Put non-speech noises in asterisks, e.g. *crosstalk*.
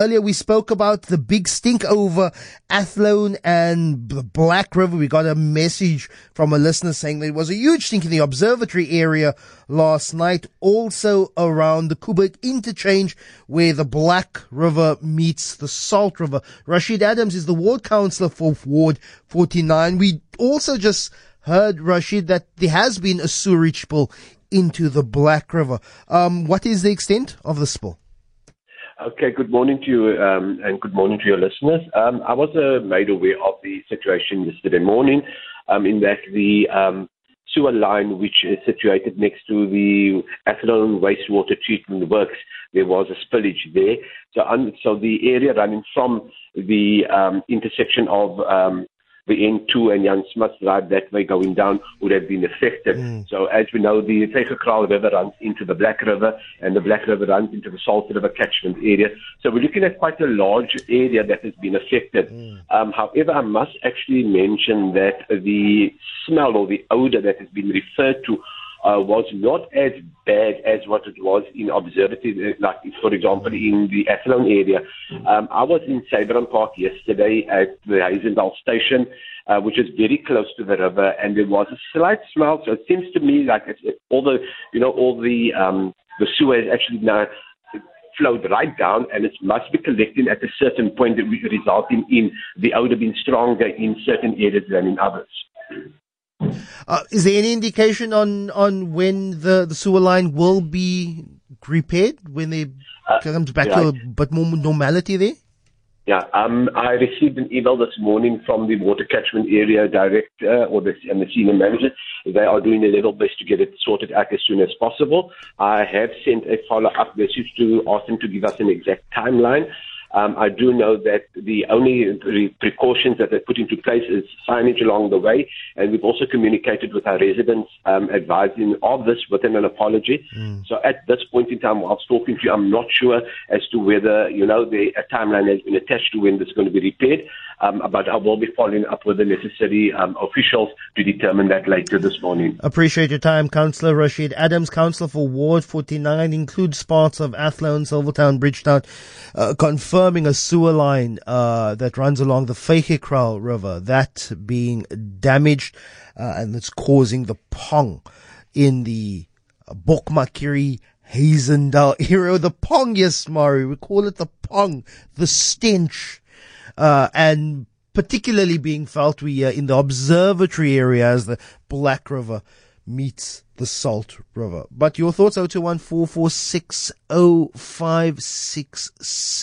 Earlier we spoke about the big stink over Athlone and the Black River. We got a message from a listener saying there was a huge stink in the observatory area last night. Also around the Koeberg interchange where the Black River meets the Salt River. Rashid Adams is the ward councillor for Ward 49. We also just heard, Rashid, that there has been a sewerage spill into the Black River. Um, what is the extent of the spill? Okay, good morning to you um, and good morning to your listeners. Um, I was uh, made aware of the situation yesterday morning um, in that the um, sewer line, which is situated next to the Athlone wastewater treatment works, there was a spillage there. So, so the area running from the um, intersection of um, the N2 and Jan Smuts Drive that way going down would have been affected. Mm. So as we know, the Vygekraal River runs into the Black River and the Black River runs into the Salt River catchment area. So we're looking at quite a large area that has been affected. Mm. Um, however, I must actually mention that the smell or the odor that has been referred to uh, was not as bad as what it was in observatory, like for example in the Athlone area. Um, I was in Sybrand Park yesterday at the Hazendal station, uh, which is very close to the river, and there was a slight smell. So it seems to me like it's, it, all the, you know, all the um, the sewer is actually now flowed right down and it must be collecting at a certain point that resulting in the odor being stronger in certain areas than in others. Uh, is there any indication on, on when the, the sewer line will be repaired when they uh, comes back yeah, to a bit more normality there? Yeah, um, I received an email this morning from the water catchment area director or the, and the senior manager. They are doing their little best to get it sorted out as soon as possible. I have sent a follow-up message to ask them to give us an exact timeline. Um, I do know that the only precautions that they put into place is signage along the way, and we've also communicated with our residents um, advising of this within an apology. Mm. So at this point in time, whilst talking to you, I'm not sure as to whether you know the a timeline has been attached to when this is going to be repaired, um, but I will be following up with the necessary um, officials to determine that later this morning. Appreciate your time, Councillor Rashid Adams, Councillor for Ward 49, includes parts of Athlone, Silvertown, Bridgetown. Uh, confirming a sewer line uh, that runs along the Vygekraal River, that being damaged uh, and it's causing the pong in the Bokmakierie Hazendal *laughs* area. The pong, yes, Mari, we call it the pong, the stench, uh, and particularly being felt we uh, in the observatory area as the Black River meets the Salt River. But your thoughts, 0214460566.